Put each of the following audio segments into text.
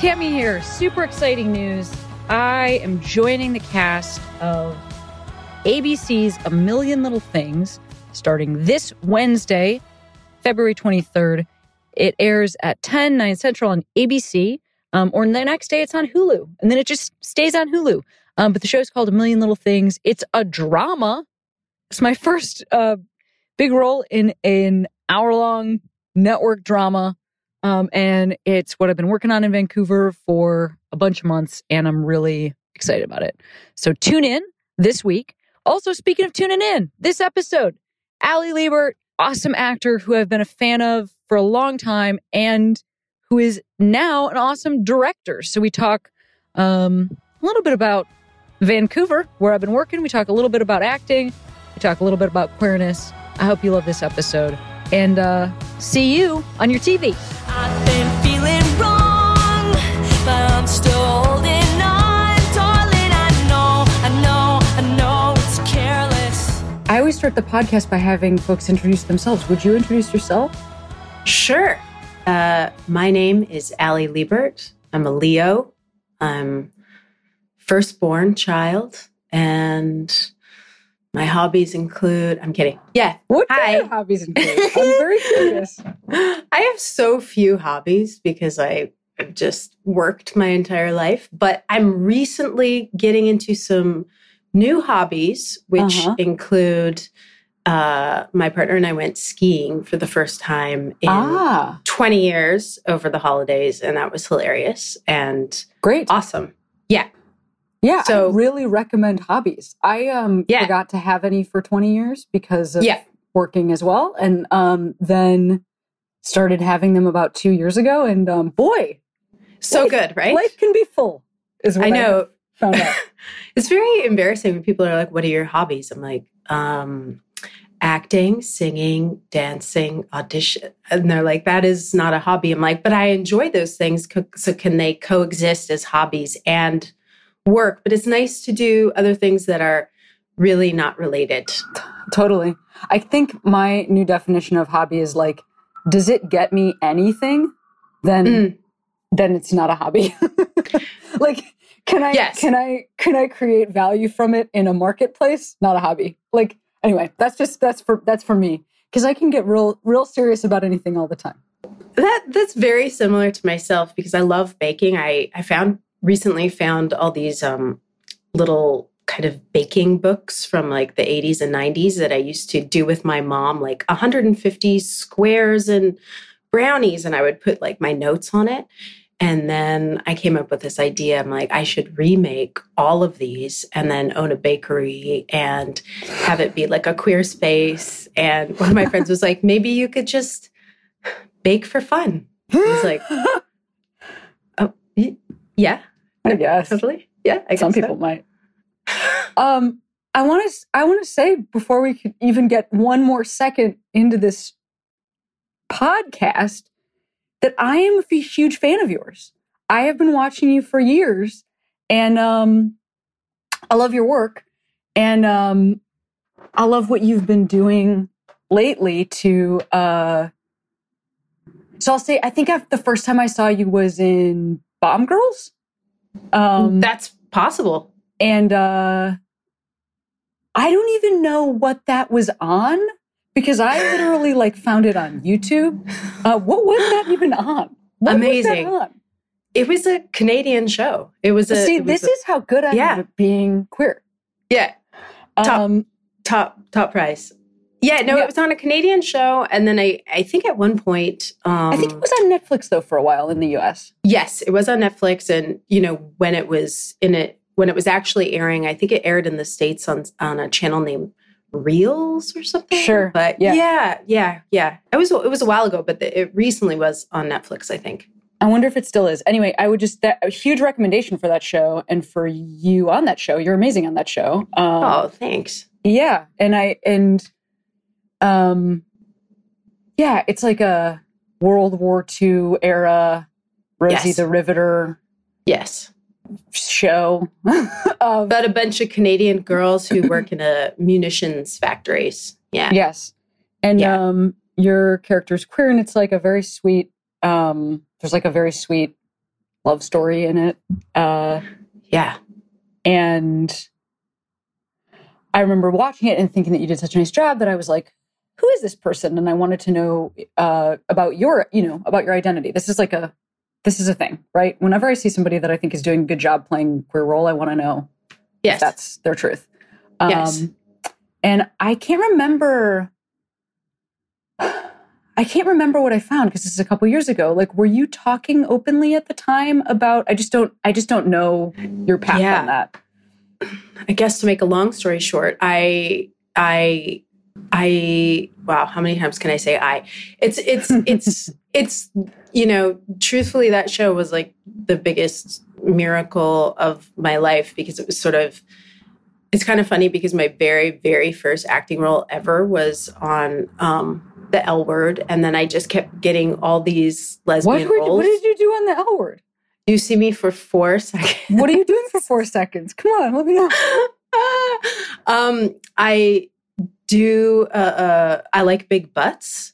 Cami here. Super exciting news. I am joining the cast of ABC's A Million Little Things starting this Wednesday, February 23rd. It airs at 10, 9 Central on ABC, um, or the next day it's on Hulu. And then it just stays on Hulu. Um, but the show's called A Million Little Things. It's a drama. It's my first uh, big role in an hour long network drama. Um, and it's what I've been working on in Vancouver for a bunch of months, and I'm really excited about it. So tune in this week. Also, speaking of tuning in, this episode, Ali Liebert, awesome actor who I've been a fan of for a long time and who is now an awesome director. So we talk um, a little bit about Vancouver, where I've been working. We talk a little bit about acting. We talk a little bit about queerness. I hope you love this episode and uh, see you on your TV. I've been feeling wrong, but I'm still holding on. Darling, I know, I know, I know it's careless. I always start the podcast by having folks introduce themselves. Would you introduce yourself? Sure. Uh, my name is Ali Liebert. I'm a Leo. I'm firstborn child, and my hobbies include, I'm kidding. Yeah. What Hi. hobbies include? I'm very curious. I have so few hobbies because I have just worked my entire life, but I'm recently getting into some new hobbies, which uh-huh. include uh, my partner and I went skiing for the first time in ah. 20 years over the holidays, and that was hilarious and great. Awesome. Yeah. Yeah, so I really recommend hobbies. I um yeah. forgot to have any for 20 years because of yeah. working as well and um then started having them about 2 years ago and um boy, so life, good, right? Life can be full. Is what I know. I found out. it's very embarrassing when people are like what are your hobbies? I'm like um acting, singing, dancing, audition. And they're like, that is not a hobby. I'm like, but I enjoy those things. So can they coexist as hobbies and work, but it's nice to do other things that are really not related. Totally. I think my new definition of hobby is like, does it get me anything? Then mm. then it's not a hobby. like can I yes. can I can I create value from it in a marketplace? Not a hobby. Like anyway, that's just that's for that's for me because I can get real real serious about anything all the time. That that's very similar to myself because I love baking. I I found recently found all these um, little kind of baking books from like the 80s and 90s that I used to do with my mom, like 150 squares and brownies. And I would put like my notes on it. And then I came up with this idea. I'm like, I should remake all of these and then own a bakery and have it be like a queer space. And one of my friends was like, maybe you could just bake for fun. I was like, oh, yeah. I guess. Totally. Yeah. I Some people so. might. Um, I want to. I want to say before we could even get one more second into this podcast that I am a huge fan of yours. I have been watching you for years, and um, I love your work, and um, I love what you've been doing lately to. Uh, so I'll say I think I've, the first time I saw you was in Bomb Girls. Um, That's possible. And uh, I don't even know what that was on because I literally like found it on YouTube. Uh, what was that even on? What Amazing. Was on? It was a Canadian show. It was a. See, this a, is how good I yeah. am at being queer. Yeah. Top, um, top, top prize. Yeah, no, yeah. it was on a Canadian show, and then I, I think at one point, um, I think it was on Netflix though for a while in the U.S. Yes, it was on Netflix, and you know when it was in it when it was actually airing, I think it aired in the states on on a channel named Reelz or something. Sure, but yeah, yeah, yeah, yeah. It was it was a while ago, but the, it recently was on Netflix, I think. I wonder if it still is. Anyway, I would just that a huge recommendation for that show and for you on that show. You're amazing on that show. Um, oh, thanks. Yeah, and I and um, yeah, it's like a World War II era Rosie yes. the Riveter. Yes. Show of, about a bunch of Canadian girls who work in a munitions factories. Yeah. Yes. And yeah. um your character's queer and it's like a very sweet um there's like a very sweet love story in it. Uh yeah. And I remember watching it and thinking that you did such a nice job that I was like, who is this person? And I wanted to know uh, about your, you know, about your identity. This is like a, this is a thing, right? Whenever I see somebody that I think is doing a good job playing queer role, I want to know yes. if that's their truth. Um, yes. And I can't remember. I can't remember what I found because this is a couple years ago. Like, were you talking openly at the time about? I just don't. I just don't know your path yeah. on that. I guess to make a long story short, I I I wow, how many times can I say I? It's it's it's it's you know, truthfully that show was like the biggest miracle of my life because it was sort of it's kind of funny because my very very first acting role ever was on um the L word and then I just kept getting all these lesbian what, roles. What did you do on the L word? You see me for 4 seconds. what are you doing for 4 seconds? Come on, let me know. um I do uh, uh, I like big butts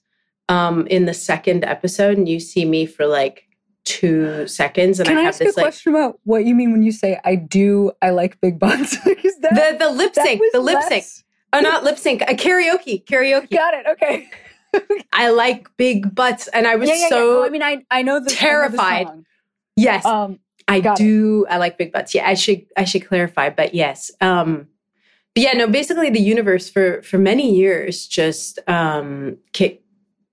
um, in the second episode, and you see me for like two seconds. And Can I, I have ask this a like, question about what you mean when you say I do I like big butts? that, the the lip sync, the lip sync. Oh, not lip sync, a karaoke, karaoke. Got it. Okay. I like big butts, and I was yeah, yeah, so. Yeah. Well, I mean, I I know the terrified. Know yes, um, I do. It. I like big butts. Yeah, I should I should clarify, but yes. Um, but yeah, no, basically the universe for for many years just um kick,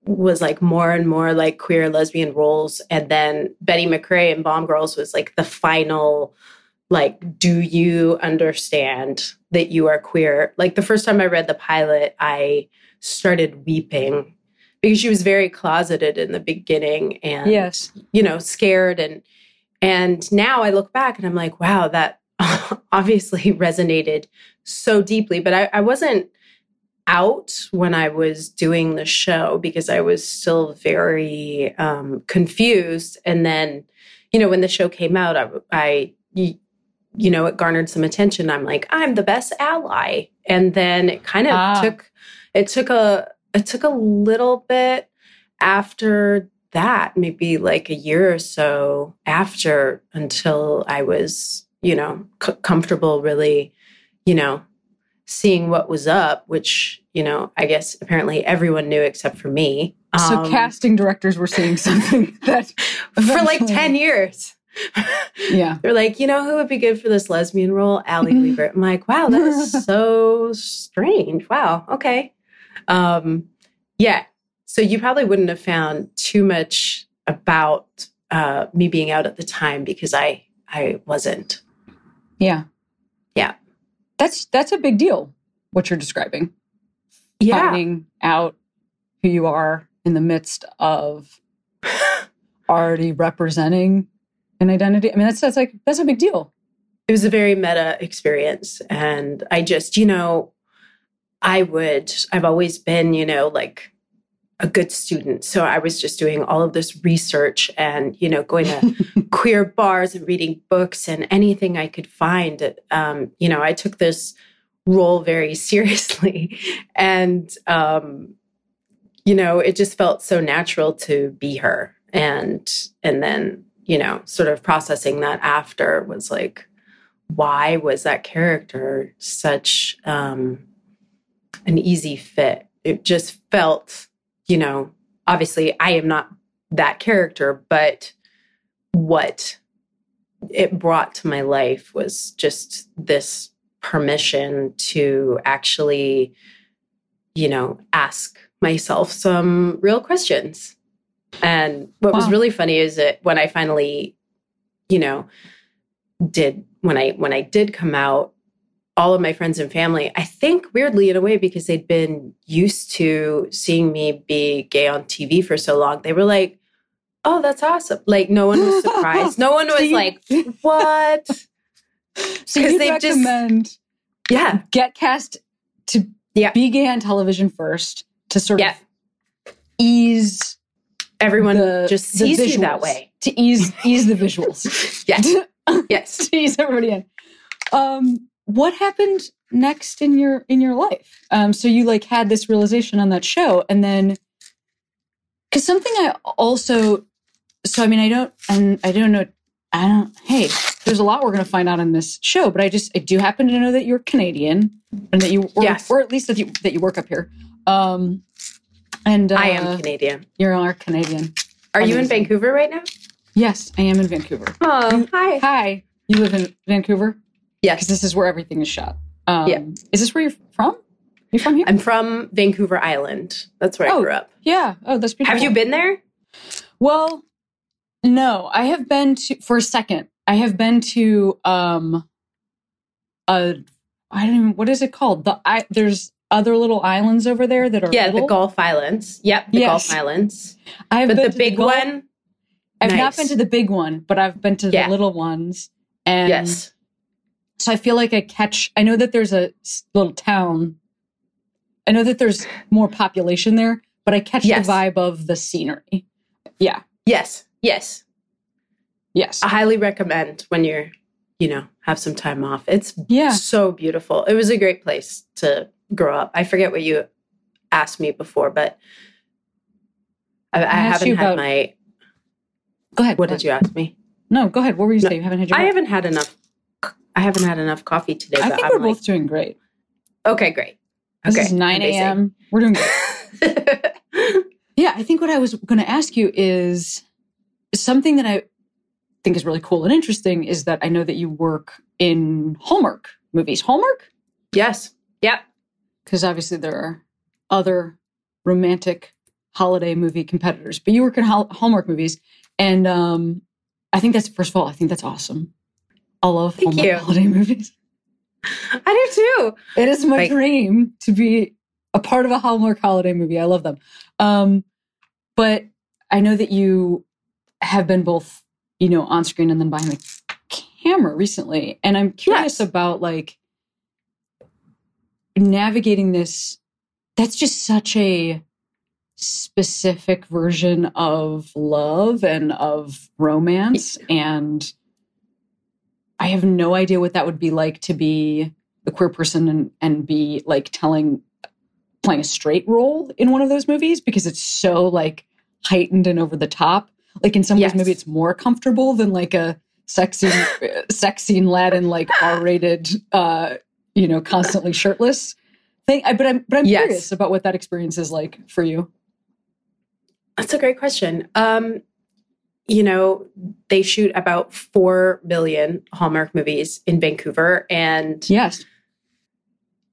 was like more and more like queer lesbian roles. And then Betty McRae and Bomb Girls was like the final like, do you understand that you are queer? Like the first time I read the pilot, I started weeping because she was very closeted in the beginning and yes, you know, scared and and now I look back and I'm like, wow, that obviously resonated so deeply. But I, I wasn't out when I was doing the show because I was still very um, confused. And then, you know, when the show came out, I, I you, you know, it garnered some attention. I'm like, I'm the best ally. And then it kind of ah. took, it took a, it took a little bit after that, maybe like a year or so after until I was you know, c- comfortable really, you know, seeing what was up, which, you know, I guess apparently everyone knew except for me. So um, casting directors were seeing something that for like 10 years. yeah. They're like, you know who would be good for this lesbian role? Ali Liebert. I'm like, wow, that is so strange. Wow. Okay. Um, yeah. So you probably wouldn't have found too much about uh, me being out at the time because I I wasn't. Yeah. Yeah. That's that's a big deal what you're describing. Yeah. Finding out who you are in the midst of already representing an identity. I mean that's that's like that's a big deal. It was a very meta experience and I just, you know, I would I've always been, you know, like a good student. So I was just doing all of this research and, you know, going to queer bars and reading books and anything I could find. Um, you know, I took this role very seriously. And, um, you know, it just felt so natural to be her. And, and then, you know, sort of processing that after was like, why was that character such um, an easy fit? It just felt you know, obviously I am not that character, but what it brought to my life was just this permission to actually, you know, ask myself some real questions. And what wow. was really funny is that when I finally, you know, did when I when I did come out, all of my friends and family, I think weirdly in a way, because they'd been used to seeing me be gay on TV for so long, they were like, Oh, that's awesome. Like no one was surprised. no one was See? like, what? So you just- recommend Yeah. get cast to Yeah. be gay on television first to sort Yeah. of ease Everyone the just sees you that way. to ease ease the visuals. Yes. Yes. to ease everybody in. Um, what happened next in your in your life? Um, so you like had this realization on that show, and then because something I also so I mean I don't and I don't know I don't hey there's a lot we're going to find out in this show, but I just I do happen to know that you're Canadian and that you or, Yes. or at least that you that you work up here. Um, and uh, I am Canadian. You're our Canadian. Are you in. Vancouver right now? Yes, I am in Vancouver. Oh, hi. Hi, you live in Vancouver? Because this is where everything is shot. Um, Yeah. Is this where you're from? You from here? I'm from Vancouver Island. That's where I Oh. grew up. yeah. Oh, that's beautiful. Have you been there? Well, no. I have been to for a second. I have been to um, a I don't even what is it called? The I there's other little islands over there that are Yeah, the little. Gulf Islands. Yep, the Yes. Gulf Islands. I've But been the to big Gulf- one, I've not been to the big one, but I've been to Yeah. the little ones. And yes. So I feel like I catch. I know that there's a little town. I know that there's more population there, but I catch Yes. the vibe of the scenery. Yeah. Yes. Yes. Yes. I highly recommend when you're, you know, have some time off. It's yeah. so beautiful. It was a great place to grow up. I forget what you asked me before, but I, I, you haven't had about- my. Go ahead. What go did you ask me? No, go ahead. What were you No, saying? You haven't had your. I haven't had enough. I haven't had enough coffee today. I but think I'm we're like, both doing great. okay. Great. This okay. is 9 a.m. We're doing great. Yeah, I think what I was going to ask you is something that I think is really cool and interesting is that I know that you work in Hallmark movies. Hallmark? yes. Yep. Because obviously there are other romantic holiday movie competitors, but you work in Hall- Hallmark movies. And um, I think that's, first of all, I think that's awesome. I love Thank Hallmark you. holiday movies. I do too. It is my Like- dream to be a part of a Hallmark holiday movie. I love them. Um, but I know that you have been both, you know, on screen and then behind the camera recently. And I'm curious Yes. about like navigating this. That's just such a specific version of love and of romance. And I have no idea what that would be like to be a queer person and, and be like telling playing a straight role in one of those movies because it's so like heightened and over the top. Like in some Yes. ways, maybe it's more comfortable than like a sexy, sex scene led and like R-rated, uh, you know, constantly shirtless thing. I, but I'm but I'm Yes. curious about what that experience is like for you. That's a great question. Um, you know, they shoot about 4 million Hallmark movies in Vancouver. And, Yes.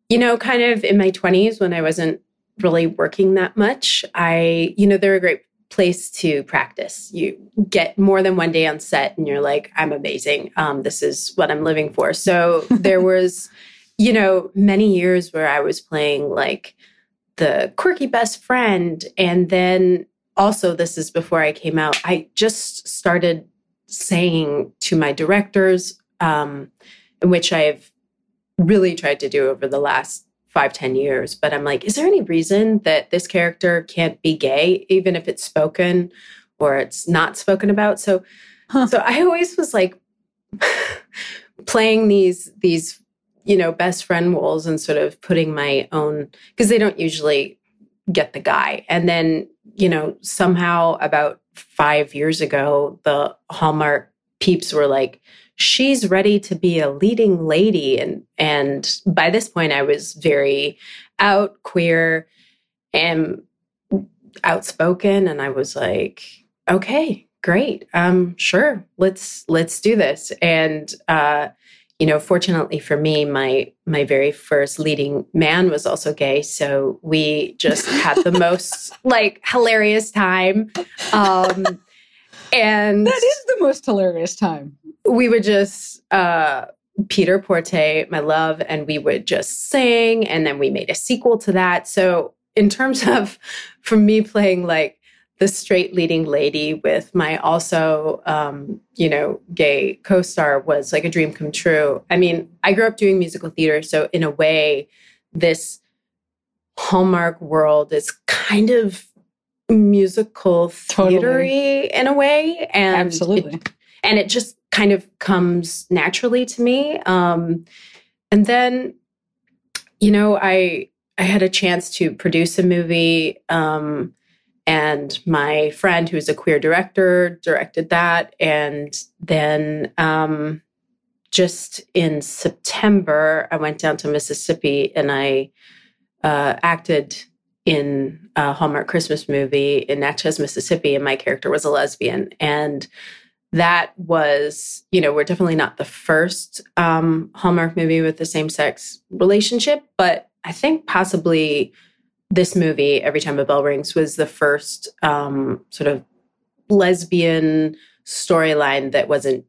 you know, kind of in my 20s when I wasn't really working that much, I, you know, they're a great place to practice. You get more than one day on set and you're like, I'm amazing. Um, this is what I'm living for. So there was, you know, many years where I was playing like the quirky best friend. And then also, this is before I came out, I just started saying to my directors, um, in which I've really tried to do over the last five ten years. But I'm like, is there any reason that this character can't be gay, even if it's spoken or it's not spoken about? So, Huh. so I always was like playing these these you know best friend roles and sort of putting my own because they don't usually get the guy. And then you know somehow about five years ago the hallmark peeps were like she's ready to be a leading lady. And and by this point i was very out queer and outspoken. And i was like okay great. Um sure let's let's do this. And uh you know fortunately for me my my very first leading man was also gay so we just had the most like hilarious time um and That is the most hilarious time. we would just uh Peter Porte, my love, and we would just sing and then we made a sequel to that. So in terms of for me playing like the straight leading lady with my also, um, you know, gay co star was like a dream come true. I mean, I grew up doing musical theater. So, in a way, this Hallmark world is kind of musical Totally. theatery in a way. And Absolutely. it- and it just kind of comes naturally to me. Um, and then, you know, I I had a chance to produce a movie, um, and my friend, who's a queer director, directed that. And then, um, just in September, I went down to Mississippi and I uh, acted in a Hallmark Christmas movie in Natchez, Mississippi, and my character was a lesbian. And that was, you know, we're definitely not the first um, Hallmark movie with the same sex relationship, but I think possibly this movie, Every Time a Bell Rings, was the first um, sort of lesbian storyline that wasn't,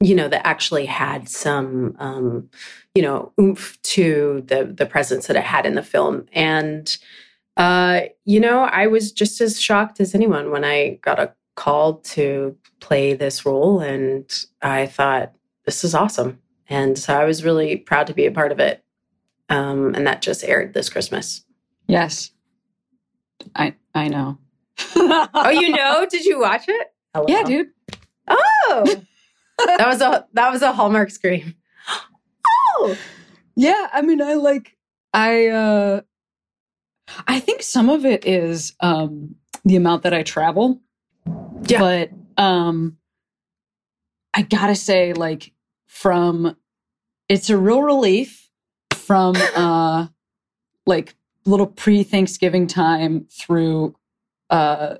you know, that actually had some, um, you know, oomph to the the presence that it had in the film. And uh, you know, I was just as shocked as anyone when I got a call to play this role, and I thought this is awesome. And so I was really proud to be a part of it. Um, and that just aired this Christmas. Yes. I I know. Oh, you know? Did you watch it? Hello. Yeah, dude. Oh, that was a that was a Hallmark scream. Oh, Yeah, I mean I like I uh I think some of it is um the amount that I travel. Yeah. But um I got to say like from it's a real relief from uh like little pre-Thanksgiving time through uh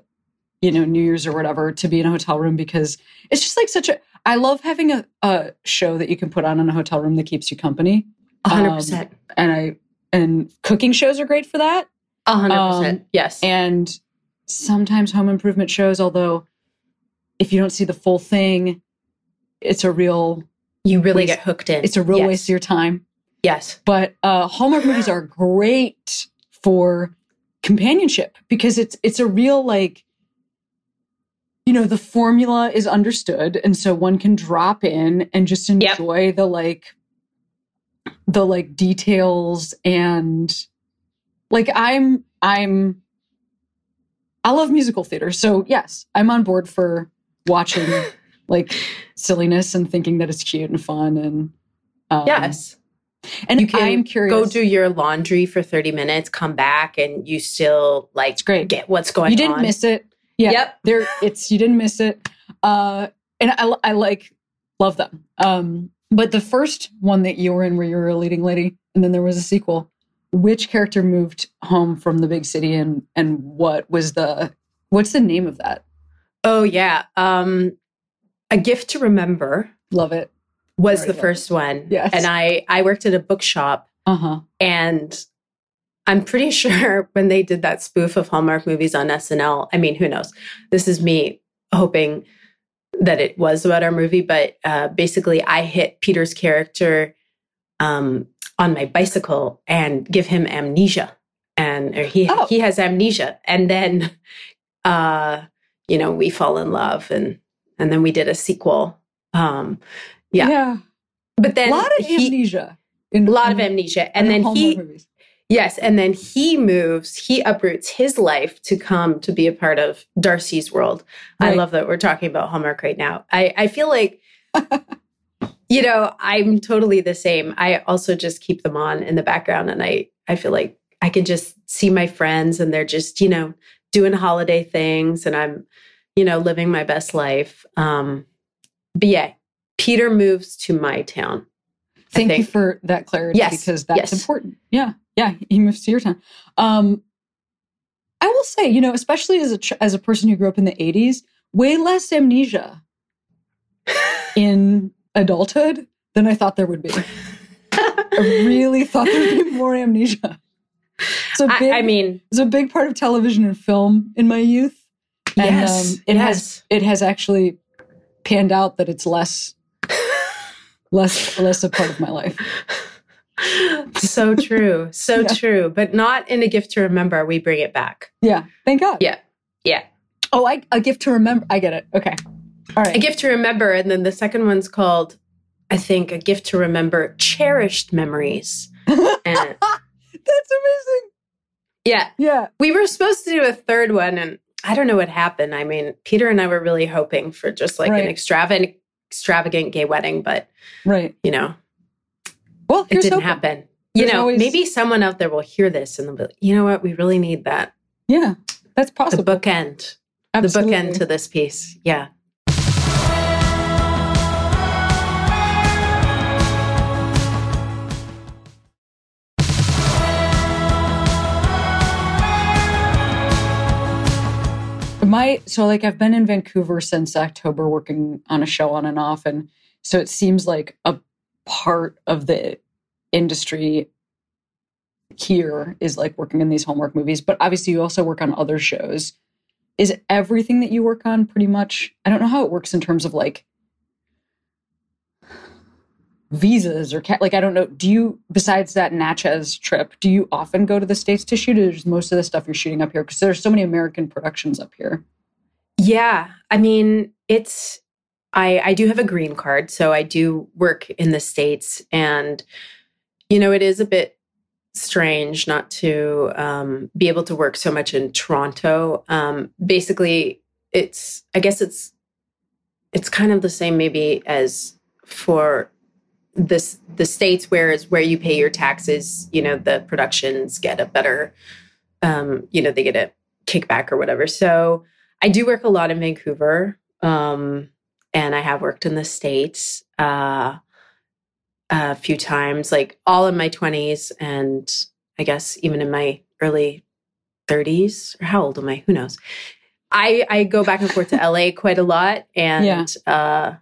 you know New Year's or whatever to be in a hotel room because it's just like such a I love having a, a show that you can put on in a hotel room that keeps you company a hundred Um, percent, and I and cooking shows are great for that. a hundred um, percent. Yes, And sometimes home improvement shows, although if you don't see the full thing, it's a real you really waste- get hooked in. it's a real Yes. waste of your time. Yes, But uh, Hallmark movies are great for companionship because it's it's a real like you know the formula is understood and so one can drop in and just Yep. enjoy the like the like details and like i'm i'm i love musical theater so yes i'm on board for watching like silliness and thinking that it's cute and fun and um, yes. And You can i'm curious Go do your laundry for thirty minutes, come back, and you still like it's great. get what's going on. you didn't miss it. Yeah. Yep. there it's you didn't miss it. Uh and i i like love them. Um but the first one that you were in where you were a leading lady and then there was a sequel. Which character moved home from the big city and and what was the what's the name of that? Oh yeah, um, a gift to remember. Love it was the love first one. Yes. and I I worked at a bookshop uh-huh And I'm pretty sure when they did that spoof of Hallmark movies on SNL, I mean, who knows? This is me hoping that it was about our movie, but uh, basically, I hit Peter's character um, on my bicycle and give him amnesia, and or he Oh. he has amnesia, and then uh, you know we fall in love, and and then we did a sequel. Um, Yeah. yeah but then a lot of he, amnesia in a lot of amnesia, and then he movies. Yes, and then he moves, he uproots his life to come to be a part of Darcy's world. I love that we're talking about Hallmark right now. I, I feel like, you know, I'm totally the same. I also just keep them on in the background, and I, I feel like I can just see my friends, and they're just, you know, doing holiday things, and I'm, you know, living my best life. Um, but yeah, Peter moves to my town. Thank you for that clarity Yes, because that's yes. important. Yeah, yeah. He moves to your town. Um, I will say, you know, especially as a ch- as a person who grew up in the '80s, way less amnesia in adulthood than I thought there would be. I really thought there'd be more amnesia. Big, I, I mean, it's a big part of television and film in my youth. And yes, um, it has yes. it has actually panned out that it's less less less a part of my life. so true. So Yeah. true. But not in a gift to remember. We bring it back. Yeah, thank God. Yeah. Yeah. Oh, I, a gift to remember. I get it. Okay. All right. A gift to remember. And then the second one's called, I think, A Gift to Remember Cherished Memories. And That's amazing. yeah, Yeah. we were supposed to do a third one. And I don't know what happened. I mean, Peter and I were really hoping for just like Right. an extravagant, extravagant gay wedding, but, Right. you know, Well, it didn't hoping. happen. You know, always- maybe someone out there will hear this and they'll be like, you know what? We really need that. Yeah, that's possible. The bookend. Absolutely. The bookend to this piece. Yeah. My so like I've been in Vancouver since October working on a show on and off and so it seems like a part of the industry here is like working in these Hallmark movies but obviously you also work on other shows. Is everything that you work on pretty much I don't know how it works in terms of like visas or like I don't know do you besides that Natchez trip do you often go to the states to shoot is most of the stuff you're shooting up here because there's so many American productions up here Yeah. I mean, it's I I do have a green card, so I do work in the states and you know, it is a bit strange not to um be able to work so much in Toronto. Um basically it's I guess it's it's kind of the same maybe as for this the states whereas where you pay your taxes, you know, the productions get a better um you know, they get a kickback or whatever. So I do work a lot in Vancouver, um, and I have worked in the States uh, a few times, like all in my 20s, and I guess even in my early 30s. Or how old am I? Who knows? I, I go back and forth to LA quite a lot. And Yeah. uh,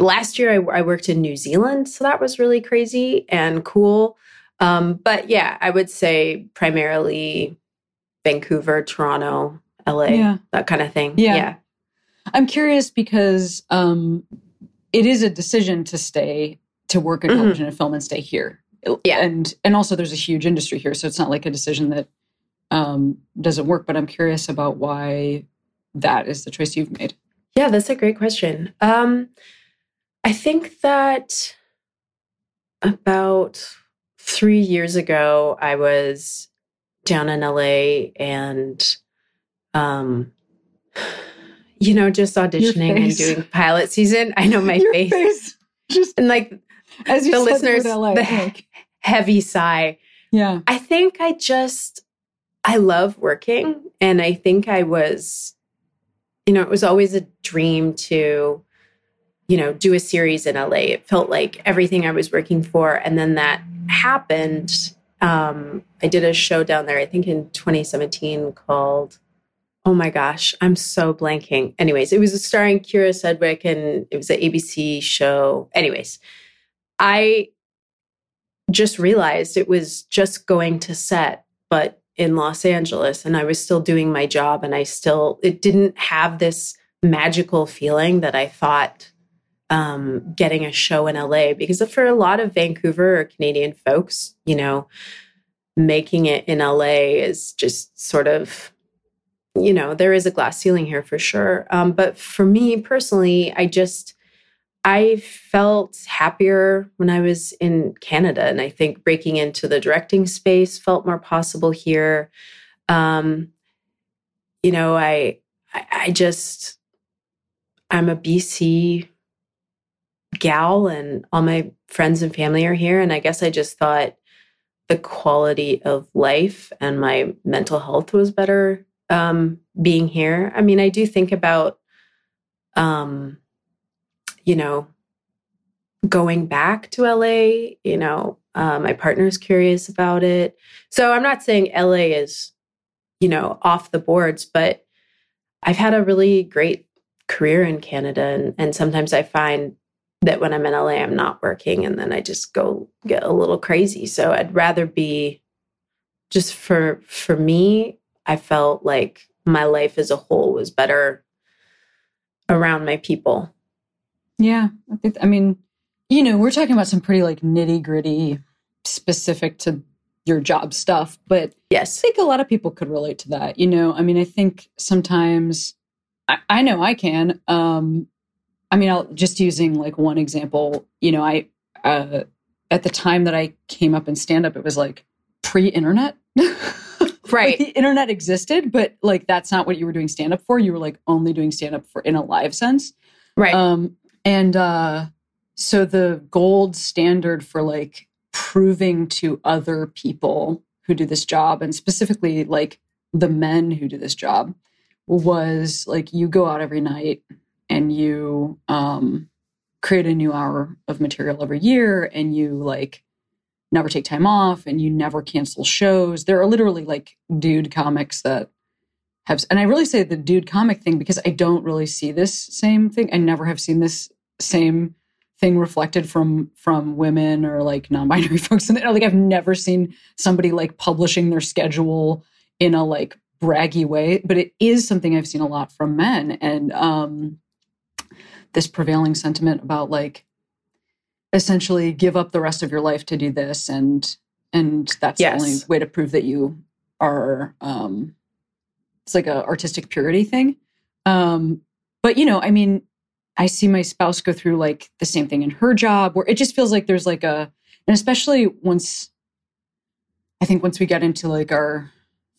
last year I, I worked in New Zealand, so that was really crazy and cool. Um, but yeah, I would say primarily Vancouver, Toronto, LA yeah that kind of thing. Yeah. Yeah. I'm curious because um, it is a decision to stay to work in Mhm. television and film and stay here. Yeah. and and also there's a huge industry here, so it's not like a decision that um, doesn't work. But I'm curious about why that is the choice you've made. Yeah, that's a great question. Um, I think that about three years ago, I was down in LA and, um, you know, just auditioning and doing pilot season. I know my face. face, just and like as you the said listeners, LA, the- like, heavy sigh. yeah, I think I just I love working and I think I was you know, it was always a dream to you know, do a series in LA. It felt like everything I was working for and then that happened um I did a show down there I think in 2017 called Oh my gosh, I'm so blanking. Anyways, it was starring Kyra Sedgwick and it was an ABC show. Anyways, I just realized it was just going to set, but in Los Angeles. And I was still doing my job and I still, it didn't have this magical feeling that I thought um, getting a show in LA. Because for a lot of Vancouver or Canadian folks, you know, making it in LA is just sort of, you know, there is a glass ceiling here for sure. Um, but for me personally, I just, I felt happier when I was in Canada. And I think breaking into the directing space felt more possible here. Um, you know, I, I, I just, I'm a BC gal and all my friends and family are here. And I guess I just thought the quality of life and my mental health was better um, being here. I mean, I do think about, um, you know, going back to LA. You know, uh, my partner's curious about it. So I'm not saying LA is, you know, off the boards, but I've had a really great career in Canada. And, and sometimes I find that when I'm in LA, I'm not working and then I just go get a little crazy. So I'd rather be just for for me, I felt like my life as a whole was better around my people. yeah. I think. I mean, you know, we're talking about some pretty like nitty gritty, specific to your job stuff. But yes, I think a lot of people could relate to that. You know, I mean, I think sometimes I, I know I can. Um, I mean, I'll just using like one example, you know, I, uh, at the time that I came up in stand up, it was like pre internet. right. Like the internet existed, but like that's not what you were doing stand up for. You were like only doing stand up for in a live sense. Right. Um, and uh, so the gold standard for like proving to other people who do this job, and specifically like the men who do this job, was like you go out every night and you um, create a new hour of material every year, and you like never take time off and you never cancel shows. There are literally like dude comics that have, and I really say the dude comic thing because I don't really see this same thing. I never have seen this same thing reflected from from women or like non-binary folks and like I've never seen somebody like publishing their schedule in a like braggy way, but it is something I've seen a lot from men and um this prevailing sentiment about like essentially give up the rest of your life to do this and and that's Yes. the only way to prove that you are um it's like a artistic purity thing um but you know i mean i see my spouse go through like the same thing in her job where it just feels like there's like a and especially once i think once we get into like our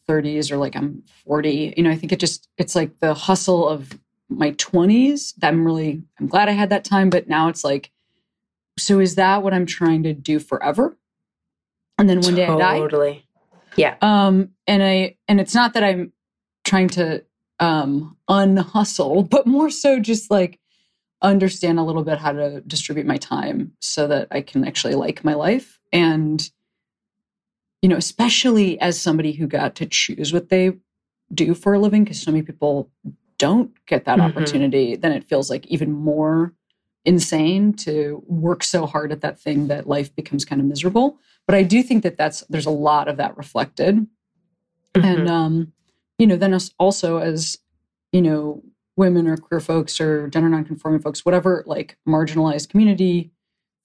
30s or like i'm 40 you know i think it just it's like the hustle of my 20s i'm really i'm glad i had that time but now it's like so is that what i'm trying to do forever and then one day i die totally. Yeah. um and i and it's not that i'm trying to um unhustle but more so just like understand a little bit how to distribute my time so that i can actually like my life and you know especially as somebody who got to choose what they do for a living because so many people don't get that Mhm. opportunity then it feels like even more insane to work so hard at that thing that life becomes kind of miserable but i do think that that's there's a lot of that reflected and Mhm. um you know then us also as you know women or queer folks or gender nonconforming folks whatever like marginalized community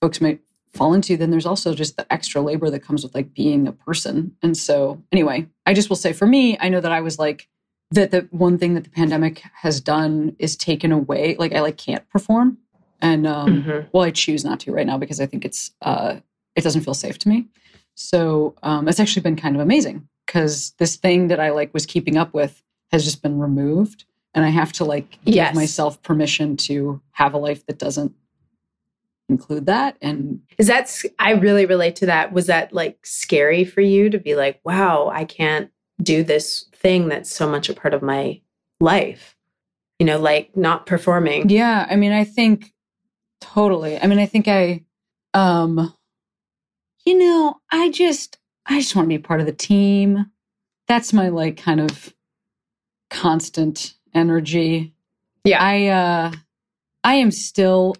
folks might fall into then there's also just the extra labor that comes with like being a person and so anyway i just will say for me i know that i was like that the one thing that the pandemic has done is taken away like i like can't perform and um Mhm. well i choose not to right now because i think it's uh it doesn't feel safe to me so um it's actually been kind of amazing because this thing that i like was keeping up with has just been removed and i have to like give Yes. myself permission to have a life that doesn't include that and Is that i really relate to that. Was that like scary for you to be like, wow, I can't do this thing that's so much a part of my life? You know, like not performing. yeah i mean i think totally i mean i think i um you know i just i just want to be part of the team that's my like kind of constant energy Yeah. i uh i am still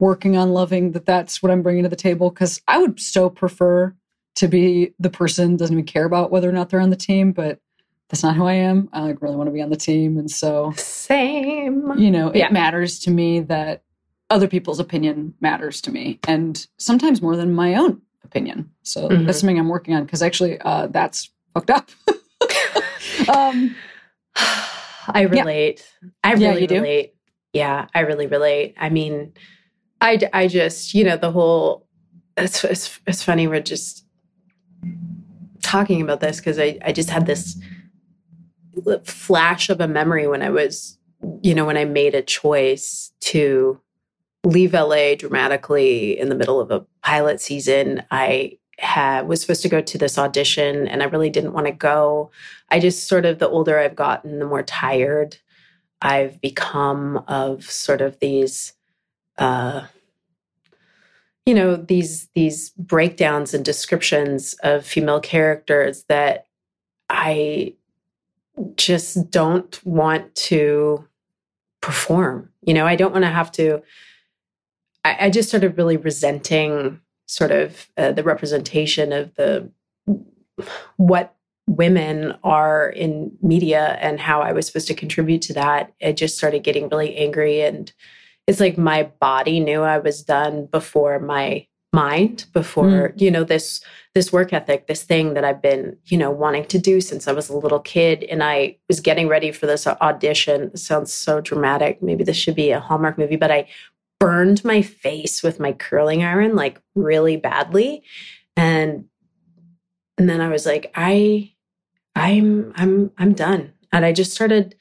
working on loving that that's what i'm bringing to the table because i would so prefer to be the person doesn't even care about whether or not they're on the team but that's not who i am i like, really want to be on the team and so Same. you know it Yeah. matters to me that other people's opinion matters to me and sometimes more than my own opinion so Mhm. that's something i'm working on because actually uh, that's fucked up um I relate. I Yeah, really you do? relate. Yeah, I really relate. I mean, I, I just, you know, the whole, it's, it's, it's funny. We're just talking about this because I, I just had this flash of a memory when I was, you know, when I made a choice to leave LA dramatically in the middle of a pilot season. I had was supposed to go to this audition and I really didn't want to go. I just sort of the older I've gotten, the more tired I've become of sort of these uh you know these these breakdowns and descriptions of female characters that I just don't want to perform. You know, I don't want to have to I, I just started really resenting sort of uh, the representation of the what women are in media and how I was supposed to contribute to that. I just started getting really angry and it's like my body knew I was done before my mind before mm. you know this this work ethic this thing that i've been you know wanting to do since i was a little kid. And i was getting ready for this audition. It sounds so dramatic. Maybe this should be a hallmark movie but i burned my face with my curling iron like really badly. And and then i was like i i'm i'm i'm done. And i just started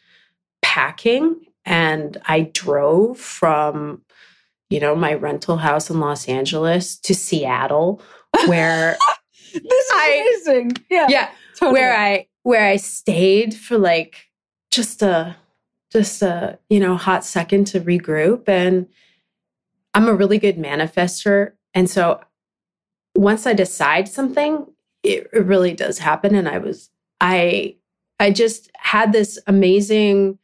packing and i drove from you know, my rental house in Los Angeles to Seattle, where this is I, amazing. Yeah. Yeah. Totally. Where I where I stayed for like just a just a, you know, hot second to regroup. And I'm a really good manifester. And so once I decide something, it, it really does happen. And I was I I just had this amazing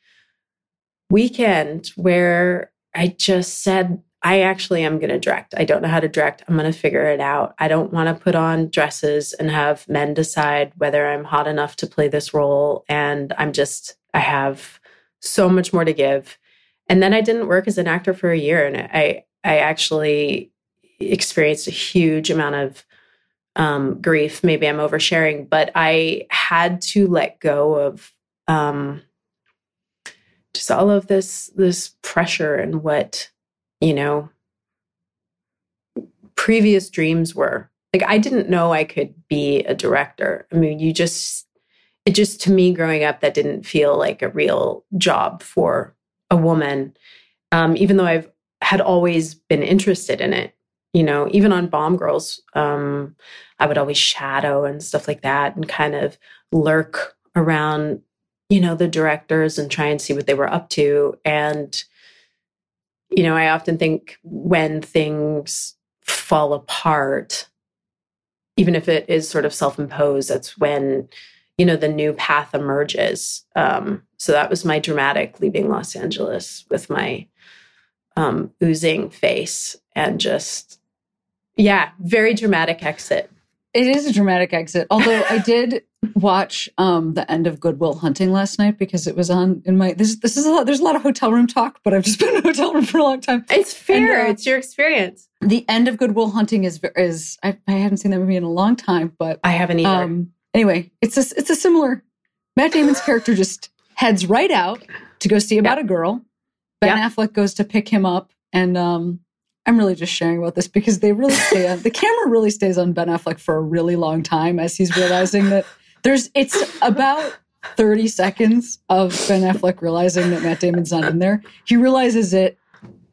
weekend where I just said, I actually am going to direct. I don't know how to direct. I'm going to figure it out. I don't want to put on dresses and have men decide whether I'm hot enough to play this role. And I'm just, I have so much more to give. And then I didn't work as an actor for a year. And I, I actually experienced a huge amount of um, grief. Maybe I'm oversharing, but I had to let go of um, just all of this, this pressure and what you know, previous dreams were. Like I didn't know I could be a director. I mean, you just it just to me growing up that didn't feel like a real job for a woman. Um, even though I've had always been interested in it. You know, even on Bomb Girls, um, I would always shadow and stuff like that and kind of lurk around, you know, the directors and try and see what they were up to. And you know, I often think when things fall apart, even if it is sort of self imposed, that's when, you know, the new path emerges. Um, so that was my dramatic leaving Los Angeles with my um, oozing face and just, yeah, very dramatic exit. It is a dramatic exit. Although I did watch um, the end of Good Will Hunting last night because it was on in my this this is a lot there's a lot of hotel room talk, but I've just been in a hotel room for a long time. It's fair. And, uh, it's your experience. The end of Good Will Hunting is is I, I haven't seen that movie in a long time, but I haven't either. Um, anyway, it's a it's a similar Matt Damon's character just heads right out to go see about a girl. Ben Affleck goes to pick him up and um I'm really just sharing about this because they really stay on the camera really stays on Ben Affleck for a really long time as he's realizing that there's it's about 30 seconds of Ben Affleck realizing that Matt Damon's not in there. He realizes it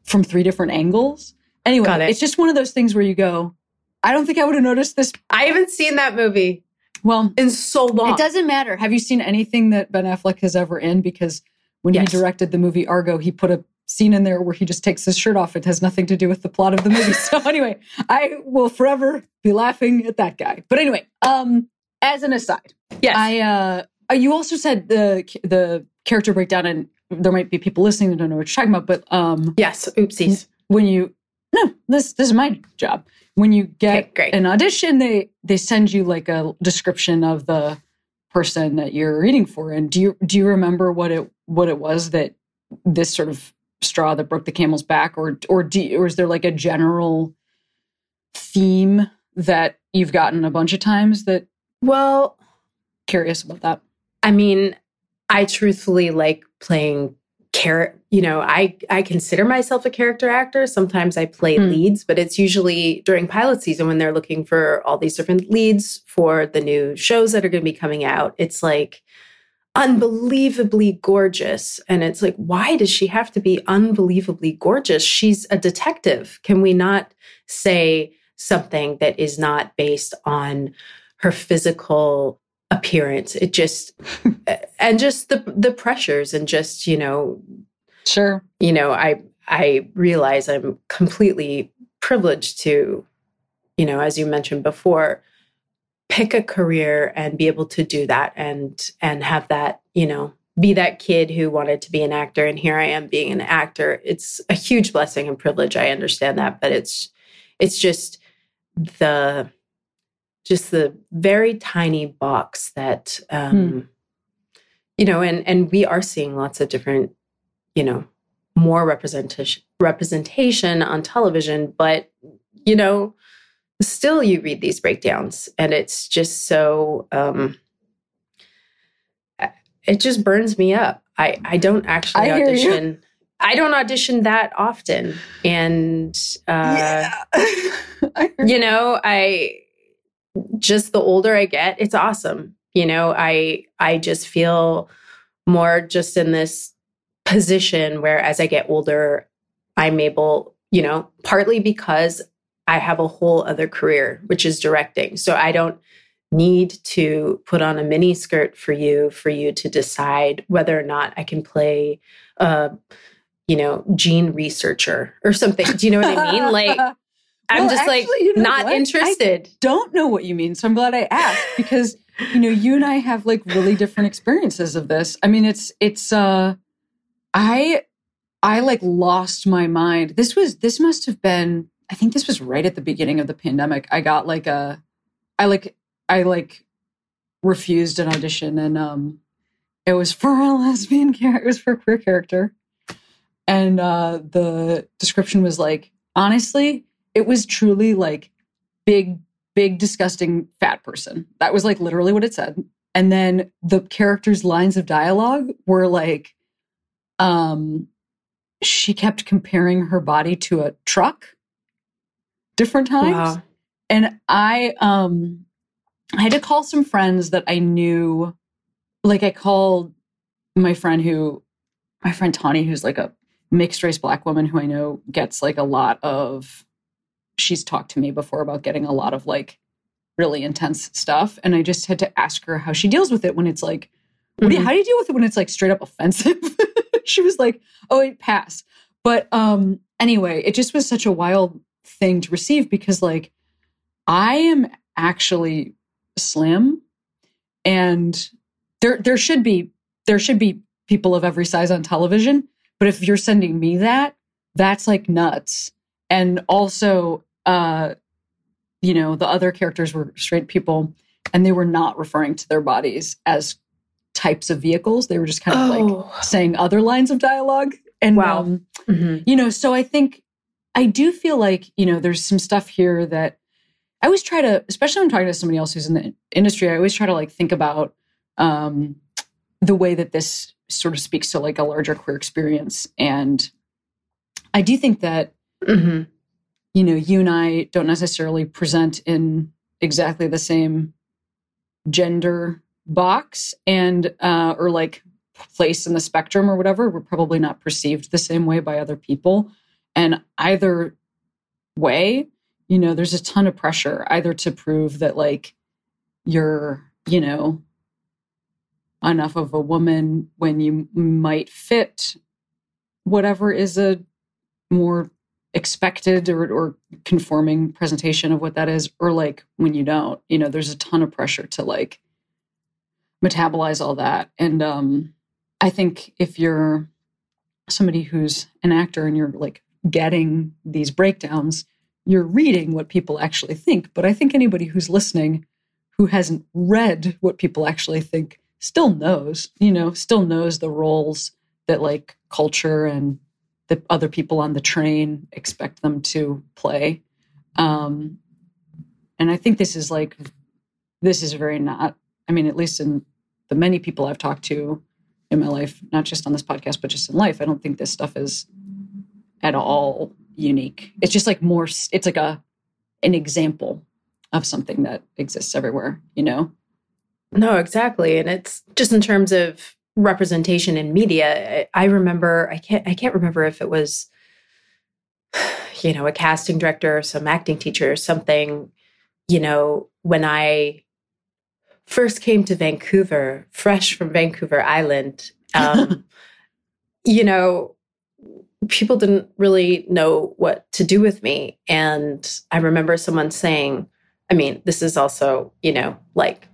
from three different angles. Anyway, it. it's just one of those things where you go, I don't think I would have noticed this. I haven't seen that movie. Well, in so long. It doesn't matter. Have you seen anything that Ben Affleck has ever in? Because when yes. he directed the movie Argo, he put a scene in there where he just takes his shirt off. It has nothing to do with the plot of the movie. so anyway, I will forever be laughing at that guy. But anyway, um, as an aside, yes, I uh, you also said the the character breakdown, and there might be people listening that don't know what you're talking about. But um, yes, oopsies. When you no, this this is my job. When you get okay, an audition, they they send you like a description of the person that you're reading for. And do you do you remember what it what it was that this sort of straw that broke the camel's back, or or do, or is there like a general theme that you've gotten a bunch of times that well, curious about that. I mean, I truthfully like playing character. You know, I I consider myself a character actor. Sometimes I play mm. leads, but it's usually during pilot season when they're looking for all these different leads for the new shows that are going to be coming out. It's like unbelievably gorgeous. And it's like, why does she have to be unbelievably gorgeous? She's a detective. Can we not say something that is not based on her physical appearance. It just and just the the pressures and just you know sure. you know i i realize i'm completely privileged to you know as you mentioned before pick a career and be able to do that and and have that you know be that kid who wanted to be an actor and here i am being an actor. It's a huge blessing and privilege i understand that but it's it's just the just the very tiny box that um, hmm. you know and and we are seeing lots of different you know more representation representation on television but you know still you read these breakdowns and it's just so um it just burns me up. I I don't actually I audition. I don't audition that often. And uh hear you know, I just the older I get, it's awesome. You know, I I just feel more just in this position where as I get older, I'm able, you know, partly because I have a whole other career, which is directing. So I don't need to put on a mini skirt for you for you to decide whether or not I can play a, you know, gene researcher or something. Do you know what I mean? Like I'm Well, just like you know not what? I- interested. don't know what you mean. So I'm glad I asked because you know you and I have like really different experiences of this. I mean, it's it's uh I I like lost my mind. This was this must have been I think this was right at the beginning of the pandemic. I got like a I like I like refused an audition and um it was for a lesbian character. It was for a queer character. And uh the description was like honestly, it was truly like big big disgusting fat person. That was like literally what it said. And then the characters' lines of dialogue were like um she kept comparing her body to a truck different times Wow. and i um i had to call some friends that i knew like i called my friend who my friend tawny who's like a mixed race black woman who i know gets like a lot of she's talked to me before about getting a lot of like really intense stuff and i just had to ask her how she deals with it when it's like what do you, Mhm. how do you deal with it when it's like straight up offensive? She was like oh it passed. But um anyway it just was such a wild thing to receive because like i am actually slim and there there should be there should be people of every size on television but if you're sending me that that's like nuts. And also uh you know the other characters were straight people and they were not referring to their bodies as types of vehicles they were just kind of like Oh. saying other lines of dialogue and Wow. um, Mhm. you know so i think i do feel like you know there's some stuff here that i always try to especially when i'm talking to somebody else who's in the industry i always try to like think about um the way that this sort of speaks to like a larger queer experience and i do think that Mhm. You know you and i don't necessarily present in exactly the same gender box and uh or like place in the spectrum or whatever. We're probably not perceived the same way by other people. And either way you know there's a ton of pressure either to prove that like you're you know enough of a woman when you might fit whatever is a more expected or, or conforming presentation of what that is or like when you don't you know there's a ton of pressure to like metabolize all that. And um i think if you're somebody who's an actor and you're like getting these breakdowns you're reading what people actually think. But i think anybody who's listening who hasn't read what people actually think still knows you know still knows the roles that like culture and the other people on the train expect them to play. Um and i think this is like this is very not i mean at least in the many people i've talked to in my life not just on this podcast but just in life i don't think this stuff is at all unique. It's just like more it's like a an example of something that exists everywhere you know? No, exactly. And it's just in terms of representation in media. I- remember I can't I can't remember if it was you know, a casting director or some acting teacher or something, you know, when I first came to Vancouver, fresh from Vancouver Island, um, you know, people didn't really know what to do with me. And I remember someone saying, I mean, this is also, you know, like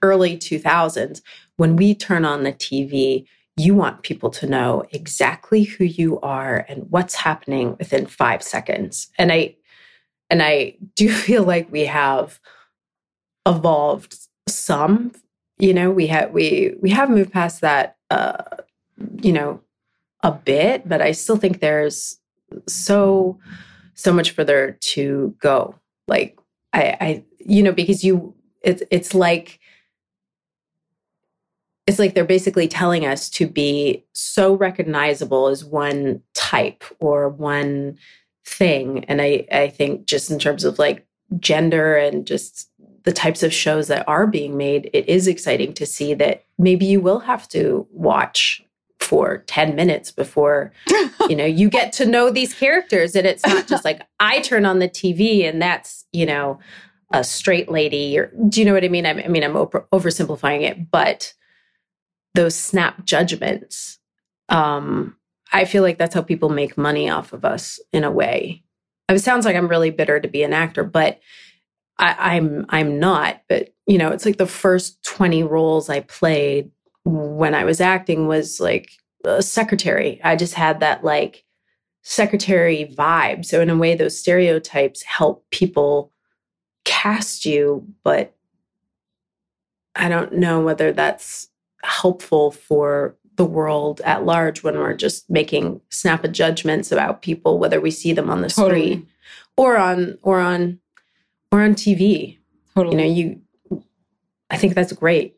early 2000s, when we turn on the TV, you want people to know exactly who you are and what's happening within 5 seconds. And I and I do feel like we have evolved some, you know, we have we we have moved past that uh you know a bit, but I still think there's so so much further to go. Like I, I you know, because you, it's it's like it's like they're basically telling us to be so recognizable as one type or one thing. And I, I think just in terms of like gender and just the types of shows that are being made, it is exciting to see that maybe you will have to watch for 10 minutes before you know you get to know these characters and it's not just like i turn on the tv and that's you know a straight lady or do you know what i mean i, I mean i'm over, oversimplifying it but those snap judgments um i feel like that's how people make money off of us in a way it sounds like i'm really bitter to be an actor but I, i'm i'm not but you know it's like the first 20 roles i played when I was acting was like a secretary. I just had that like secretary vibe. So in a way, those stereotypes help people cast you, but I don't know whether that's helpful for the world at large when we're just making snap judgments about people, whether we see them on the totally. street or on or on or on TV. Totally. You know, you I think that's great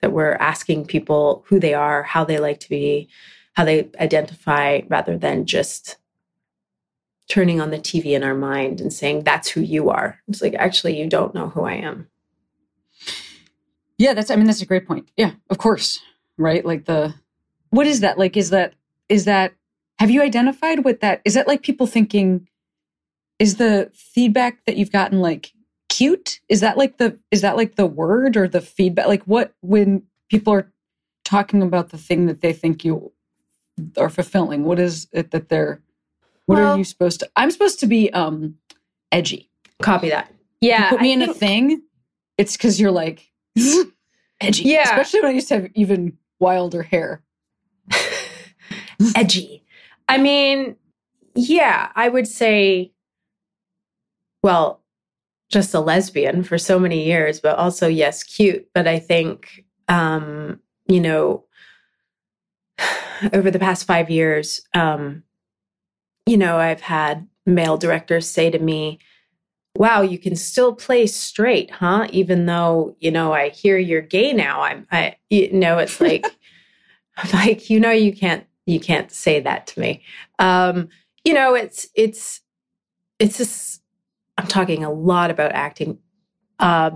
that we're asking people who they are, how they like to be, how they identify, rather than just turning on the TV in our mind and saying, that's who you are. It's like, actually, you don't know who I am. Yeah, that's, I mean, that's a great point. Yeah, of course. Right. Like the, what is that? Like, is that, is that, have you identified with that? Is that like people thinking, is the feedback that you've gotten like cute is that like the is that like the word or the feedback like what when people are talking about the thing that they think you are fulfilling what is it that they're what well, are you supposed to i'm supposed to be um edgy copy that yeah you put me I in think, a thing it's because you're like edgy. Yeah. Especially when i used to have even wilder hair. Edgy. I mean yeah i would say well just a lesbian for so many years, but also, yes, cute. But I think, um, you know, over the past five years, um, you know, I've had male directors say to me, wow, you can still play straight, huh? Even though, you know, I hear you're gay now. I'm, I, you know, it's like, like, you know, you can't, you can't say that to me. Um, you know, it's, it's, it's just, I'm talking a lot about acting. Uh,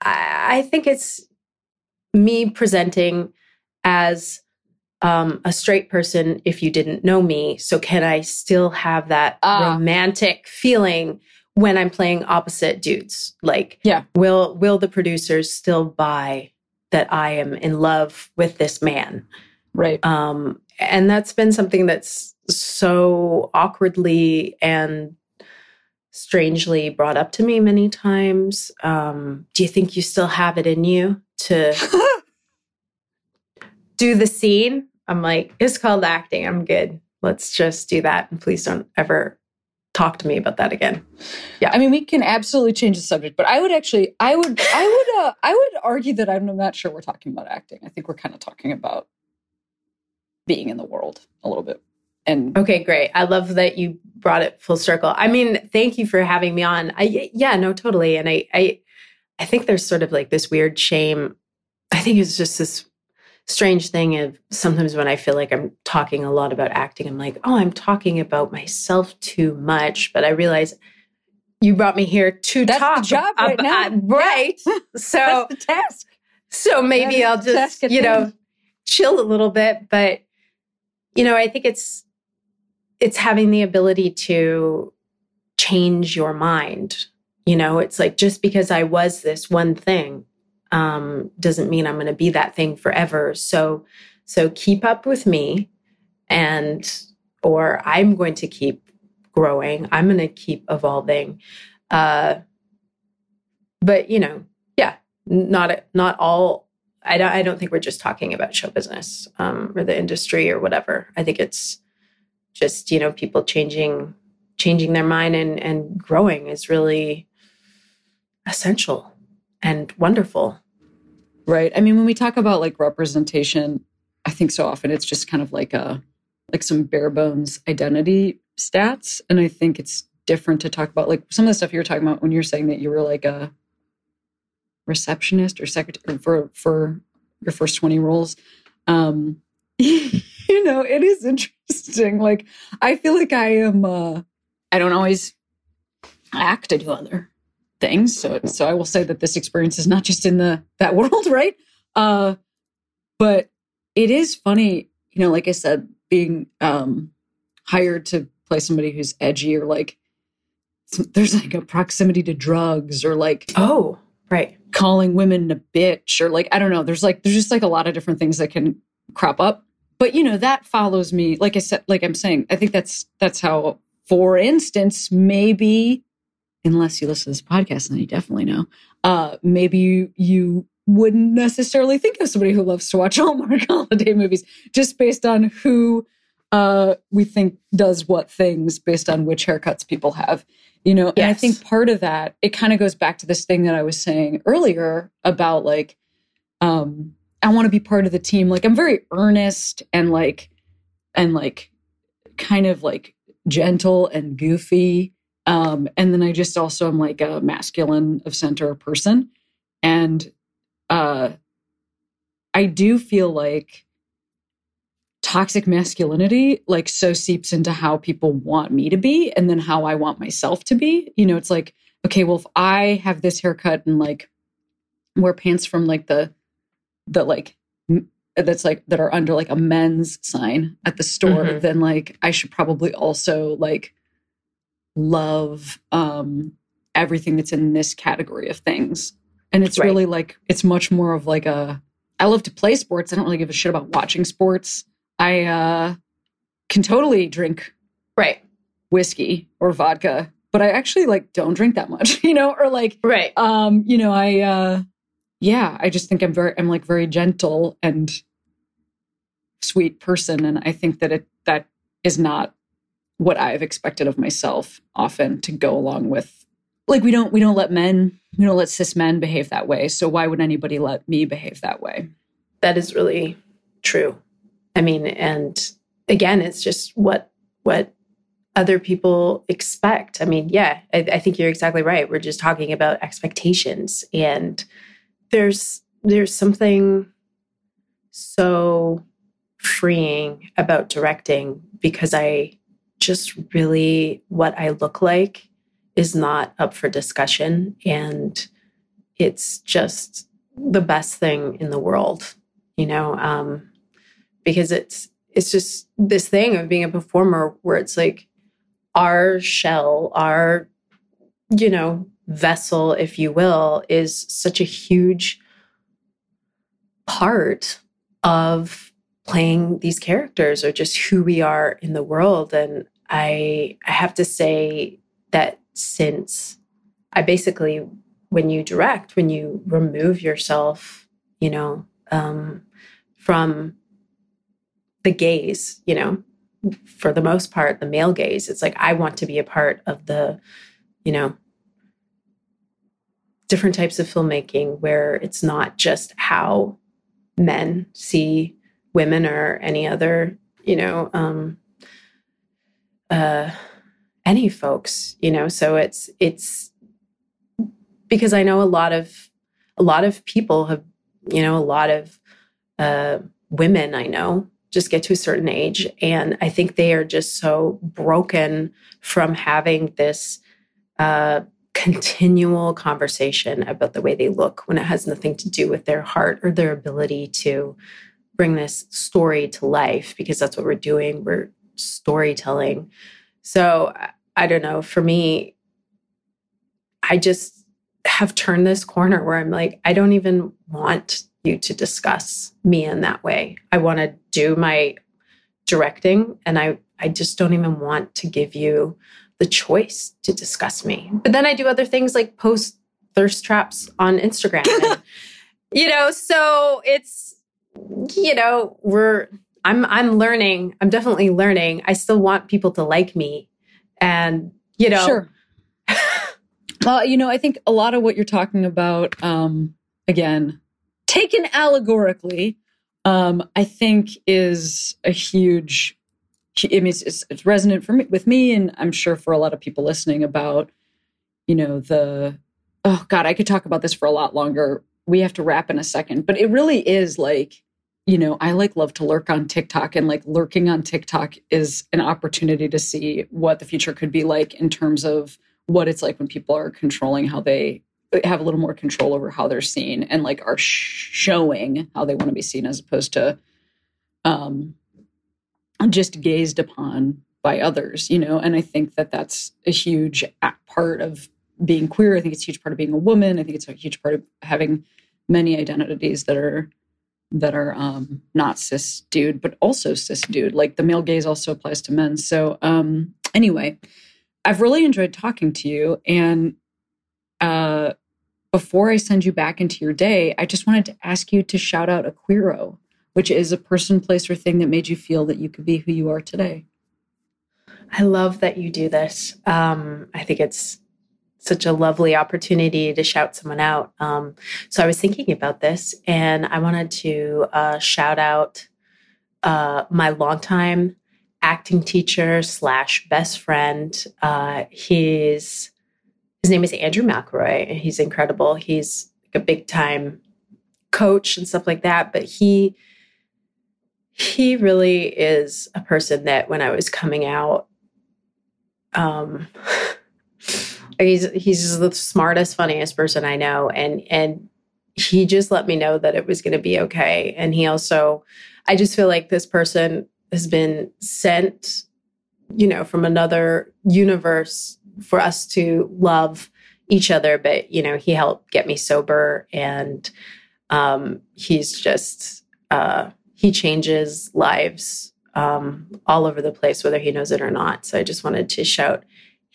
I, I, think it's me presenting as um, a straight person if you didn't know me. So, can I still have that uh, romantic feeling when I'm playing opposite dudes? Like, yeah, will will the producers still buy that I am in love with this man? Right. Um, and that's been something that's so awkwardly and strangely brought up to me many times. Um, do you think you still have it in you to do the scene? I'm like, it's called acting. I'm good. Let's just do that. And please don't ever talk to me about that again. Yeah. I mean, we can absolutely change the subject, but I would actually, I would, I would, uh, I would argue that I'm not sure we're talking about acting. I think we're kind of talking about being in the world a little bit. And okay, great. I love that you brought it full circle. I mean, thank you for having me on. I yeah, no, totally. And I I I think there's sort of like this weird shame. I think it's just this strange thing of sometimes when I feel like I'm talking a lot about acting, I'm like, oh, I'm talking about myself too much. But I realize you brought me here to That's talk. The job right about, now. right. So That's the task. So maybe I'll just, you know, chill a little bit. But, you know, I think it's it's having the ability to change your mind. You know, it's like just because I was this one thing um, doesn't mean I'm going to be that thing forever. So, so keep up with me, and or I'm going to keep growing. I'm going to keep evolving. Uh, but you know, yeah, not not all. I don't. I don't think we're just talking about show business um, or the industry or whatever. I think it's just you know people changing changing their mind and and growing is really essential and wonderful. Right. I mean when we talk about like representation i think so often it's just kind of like a like some bare bones identity stats. And i think it's different to talk about like some of the stuff you were talking about when you were saying that you were like a receptionist or secretary for for your first 20 roles. Um you know it is interesting. Like i feel like i am uh i don't always act i do other things. So so i will say that this experience is not just in the that world right? Uh but it is funny you know like i said being um hired to play somebody who's edgy or like there's like a proximity to drugs or like oh right. calling women a bitch or like i don't know. There's like there's just like a lot of different things that can crop up. But you know that follows me. Like i said like i'm saying i think that's that's how for instance maybe unless you listen to this podcast then you definitely know uh maybe you you wouldn't necessarily think of somebody who loves to watch Hallmark holiday movies just based on who uh, we think does what things based on which haircuts people have. You know, yes. and I think part of that, it kind of goes back to this thing that I was saying earlier about like, um, I want to be part of the team. Like, I'm very earnest and like, and like, kind of like gentle and goofy. Um, and then I just also am like a masculine of center person. And uh, I do feel like toxic masculinity like so seeps into how people want me to be and then how I want myself to be. You know, it's like, okay, well, if I have this haircut and like wear pants from like the the like that's like that are under like a men's sign at the store, mm-hmm. then like I should probably also like love um everything that's in this category of things. And it's right. really like it's much more of like a I love to play sports. I don't really give a shit about watching sports. I uh, can totally drink right whiskey or vodka, but I actually like don't drink that much, you know, or like right. Um, you know, I uh, yeah, I just think I'm very I'm like very gentle and sweet person, and I think that it that is not what I've expected of myself often to go along with like we don't we don't let men we don't let cis men behave that way so why would anybody let me behave that way that is really true I mean, and again, it's just what what other people expect. I mean, yeah, I, I think you're exactly right. We're just talking about expectations, and there's there's something so freeing about directing because I just really what I look like is not up for discussion and it's just the best thing in the world you know um because it's it's just this thing of being a performer where it's like our shell, our you know, vessel, if you will, is such a huge part of playing these characters or just who we are in the world and i i have to say that since i basically when you direct when you remove yourself you know um, from the gaze, you know, for the most part, the male gaze. It's like, I want to be a part of the, you know, different types of filmmaking where it's not just how men see women or any other, you know, um, uh, any folks, you know. So it's, it's because I know a lot of, a lot of people have, you know, a lot of uh, women I know just get to a certain age. And I think they are just so broken from having this uh, continual conversation about the way they look when it has nothing to do with their heart or their ability to bring this story to life because that's what we're doing. We're storytelling. So I don't know. For me, I just have turned this corner where I'm like, I don't even want you to discuss me in that way. I want to do my directing and I I just don't even want to give you the choice to discuss me. But then I do other things like post thirst traps on Instagram. and, you know, so it's you know, we're I'm I'm learning. I'm definitely learning. I still want people to like me and you know Sure. well, you know, I think a lot of what you're talking about um again taken allegorically, um, I think is a huge I mean, it's, it's resonant for me with me, and I'm sure for a lot of people listening about, you know, the oh god, I could talk about this for a lot longer. We have to wrap in a second, but it really is like, you know, I like love to lurk on TikTok, and like lurking on TikTok is an opportunity to see what the future could be like in terms of what it's like when people are controlling how they have a little more control over how they're seen and like are sh- showing how they want to be seen as opposed to um just gazed upon by others, you know, and I think that that's a huge part of being queer. I think it's a huge part of being a woman. I think it's a huge part of having many identities that are that are um, not cis dude, but also cis dude. Like the male gaze also applies to men. So um, anyway, I've really enjoyed talking to you. And uh, before I send you back into your day, I just wanted to ask you to shout out a queero which is a person, place, or thing that made you feel that you could be who you are today. I love that you do this. Um, I think it's such a lovely opportunity to shout someone out. Um, so I was thinking about this, and I wanted to uh, shout out uh, my longtime acting teacher slash best friend. Uh, he's his name is Andrew McIlroy, and he's incredible. He's a big time coach and stuff like that. But he he really is a person that when I was coming out, um, he's he's the smartest, funniest person I know, and and he just let me know that it was going to be okay. And he also, I just feel like this person has been sent, you know, from another universe for us to love each other. But you know, he helped get me sober, and um, he's just. Uh, he changes lives um, all over the place, whether he knows it or not. So I just wanted to shout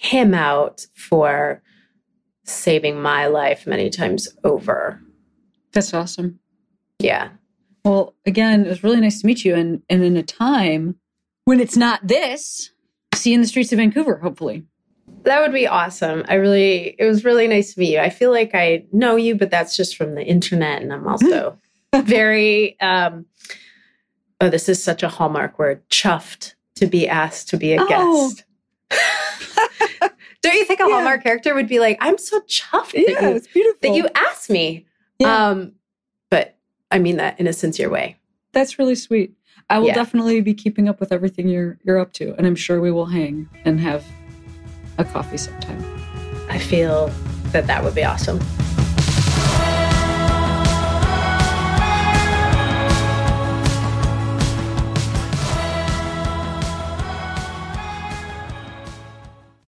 him out for saving my life many times over. That's awesome. Yeah. Well, again, it was really nice to meet you. And, and in a time when it's not this, see you in the streets of Vancouver, hopefully. That would be awesome. I really, it was really nice to meet you. I feel like I know you, but that's just from the internet. And I'm also very, um, oh, this is such a hallmark word, chuffed to be asked to be a oh. guest. Don't you think a yeah. Hallmark character would be like, I'm so chuffed yeah, that, you, it's beautiful. that you asked me? Yeah. Um, but I mean that in a sincere way. That's really sweet. I will yeah. definitely be keeping up with everything you're you're up to, and I'm sure we will hang and have a coffee sometime. I feel that that would be awesome.